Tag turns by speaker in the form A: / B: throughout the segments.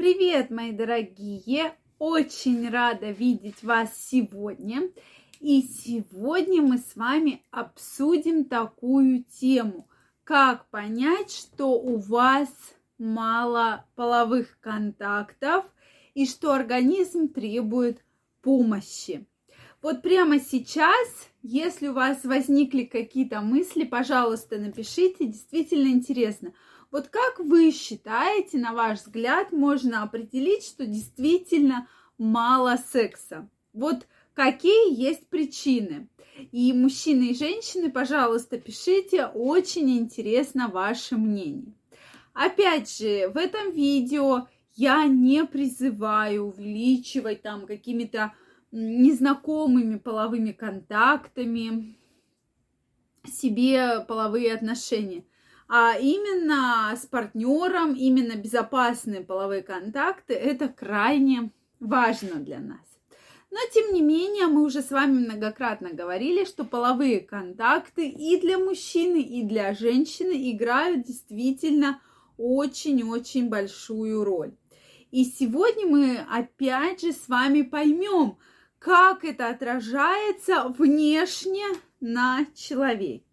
A: Привет, мои дорогие! Очень рада видеть вас сегодня. И сегодня мы с вами обсудим такую тему. Как понять, что у вас мало половых контактов и что организм требует помощи. Вот прямо сейчас, если у вас возникли какие-то мысли, пожалуйста, напишите, действительно интересно. Вот как вы считаете, на ваш взгляд, можно определить, что действительно мало секса? Вот какие есть причины? И мужчины и женщины, пожалуйста, пишите, очень интересно ваше мнение. Опять же, в этом видео я не призываю увеличивать там какими-то незнакомыми половыми контактами себе половые отношения, а именно с партнером, именно безопасные половые контакты, это крайне важно для нас. Но, тем не менее, мы уже с вами многократно говорили, что половые контакты и для мужчины, и для женщины играют действительно очень-очень большую роль. И сегодня мы опять же с вами поймем, как это отражается внешне на человеке.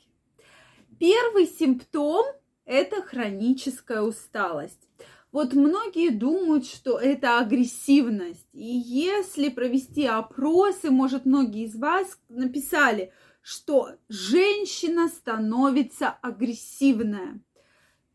A: Первый симптом – это хроническая усталость. Вот многие думают, что это агрессивность. И если провести опросы, может, многие из вас написали, что женщина становится агрессивная.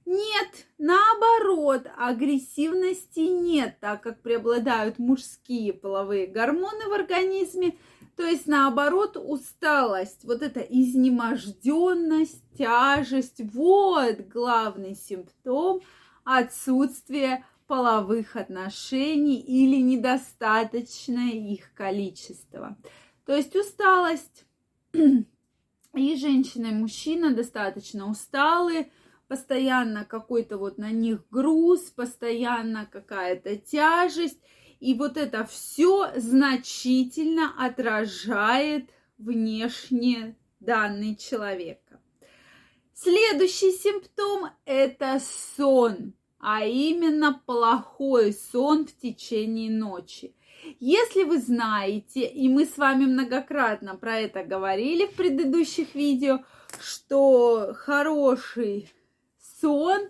A: Нет, наоборот, агрессивности нет, так как преобладают мужские половые гормоны в организме, то есть наоборот усталость, вот эта изнеможденность, тяжесть, вот главный симптом отсутствия половых отношений или недостаточное их количество. То есть усталость и женщина, и мужчина достаточно усталые, постоянно какой-то вот на них груз, постоянно какая-то тяжесть. И вот это все значительно отражает внешне данный человека. Следующий симптом – это сон, а именно плохой сон в течение ночи. Если вы знаете, и мы с вами многократно про это говорили в предыдущих видео, что хороший сон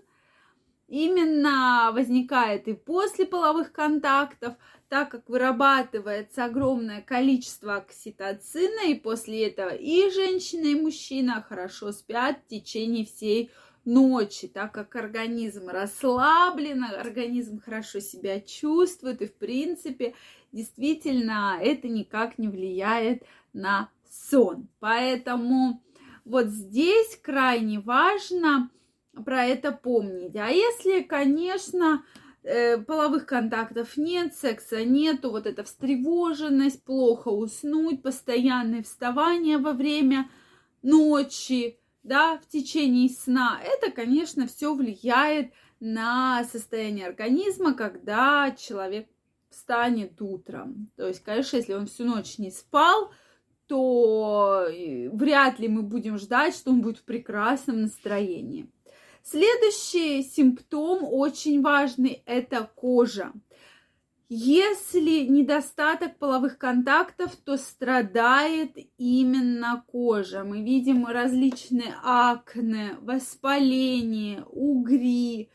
A: именно возникает и после половых контактов, так как вырабатывается огромное количество окситоцина, и после этого и женщина, и мужчина хорошо спят в течение всей ночи, так как организм расслаблен, организм хорошо себя чувствует, и в принципе действительно это никак не влияет на сон. Поэтому вот здесь крайне важно – про это помнить. А если, конечно, э, половых контактов нет, секса нету, вот эта встревоженность, плохо уснуть, постоянное вставание во время ночи, да, в течение сна, это, конечно, все влияет на состояние организма, когда человек встанет утром. То есть, конечно, если он всю ночь не спал, то э, вряд ли мы будем ждать, что он будет в прекрасном настроении. Следующий симптом очень важный – это кожа. Если недостаток половых контактов, то страдает именно кожа. Мы видим различные акне, воспаления, угри,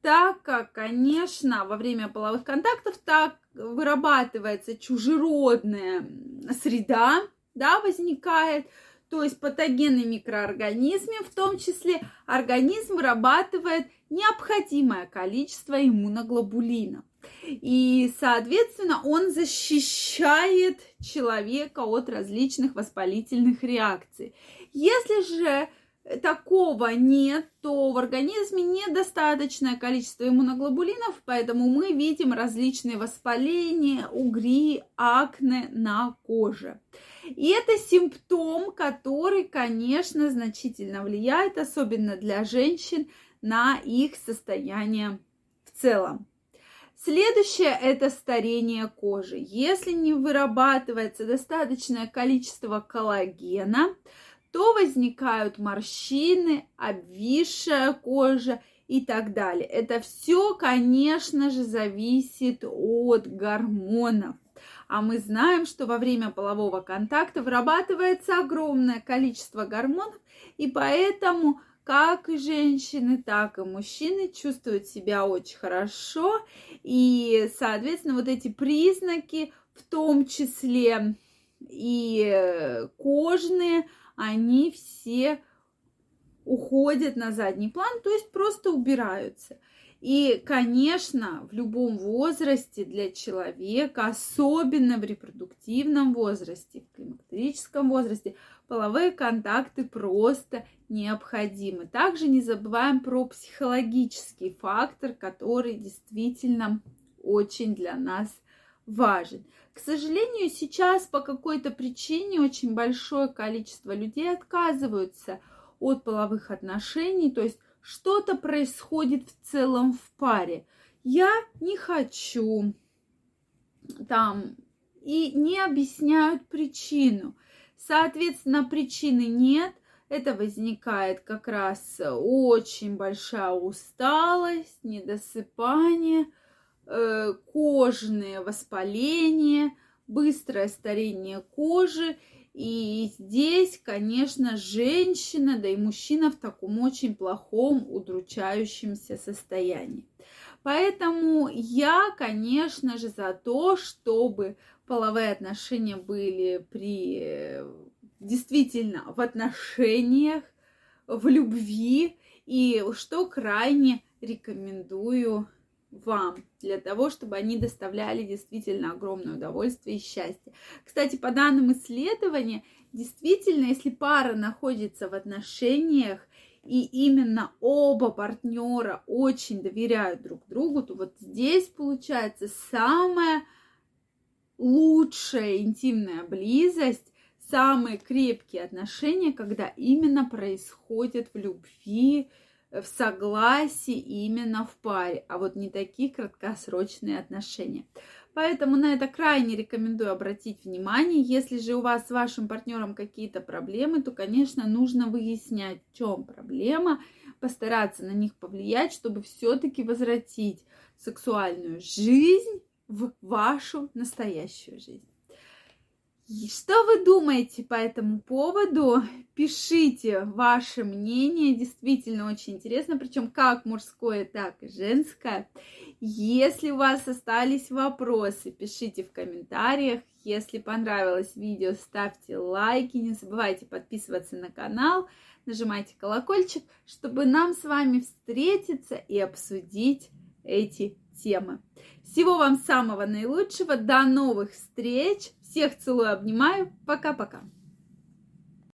A: так как, конечно, во время половых контактов так вырабатывается чужеродная среда, да, возникает, то есть патогенные микроорганизмы, в том числе организм вырабатывает необходимое количество иммуноглобулина. И, соответственно, он защищает человека от различных воспалительных реакций. Если же такого нет, то в организме недостаточное количество иммуноглобулинов, поэтому мы видим различные воспаления, угри, акне на коже. И это симптом, который, конечно, значительно влияет, особенно для женщин, на их состояние в целом. Следующее – это старение кожи. Если не вырабатывается достаточное количество коллагена, то возникают морщины, обвисшая кожа и так далее. Это все, конечно же, зависит от гормонов. А мы знаем, что во время полового контакта вырабатывается огромное количество гормонов, и поэтому как и женщины, так и мужчины чувствуют себя очень хорошо. И, соответственно, вот эти признаки, в том числе и кожные, они все уходят на задний план, то есть просто убираются. И, конечно, в любом возрасте для человека, особенно в репродуктивном возрасте, в климактерическом возрасте, половые контакты просто необходимы. Также не забываем про психологический фактор, который действительно очень для нас важен. К сожалению, сейчас по какой-то причине очень большое количество людей отказываются от половых отношений, то есть что-то происходит в целом в паре. Я не хочу там и не объясняют причину. Соответственно, причины нет. Это возникает как раз очень большая усталость, недосыпание, кожные воспаления, быстрое старение кожи и здесь, конечно, женщина, да и мужчина в таком очень плохом, удручающемся состоянии. Поэтому я, конечно же, за то, чтобы половые отношения были при действительно в отношениях, в любви, и что крайне рекомендую вам, для того, чтобы они доставляли действительно огромное удовольствие и счастье. Кстати, по данным исследования, действительно, если пара находится в отношениях, и именно оба партнера очень доверяют друг другу, то вот здесь получается самая лучшая интимная близость, самые крепкие отношения, когда именно происходят в любви, в согласии именно в паре, а вот не такие краткосрочные отношения. Поэтому на это крайне рекомендую обратить внимание. Если же у вас с вашим партнером какие-то проблемы, то, конечно, нужно выяснять, в чем проблема, постараться на них повлиять, чтобы все-таки возвратить сексуальную жизнь в вашу настоящую жизнь. Что вы думаете по этому поводу? Пишите ваше мнение, действительно очень интересно, причем как мужское, так и женское. Если у вас остались вопросы, пишите в комментариях. Если понравилось видео, ставьте лайки, не забывайте подписываться на канал, нажимайте колокольчик, чтобы нам с вами встретиться и обсудить эти темы. Всего вам самого наилучшего, до новых встреч! Всех целую, обнимаю. Пока-пока.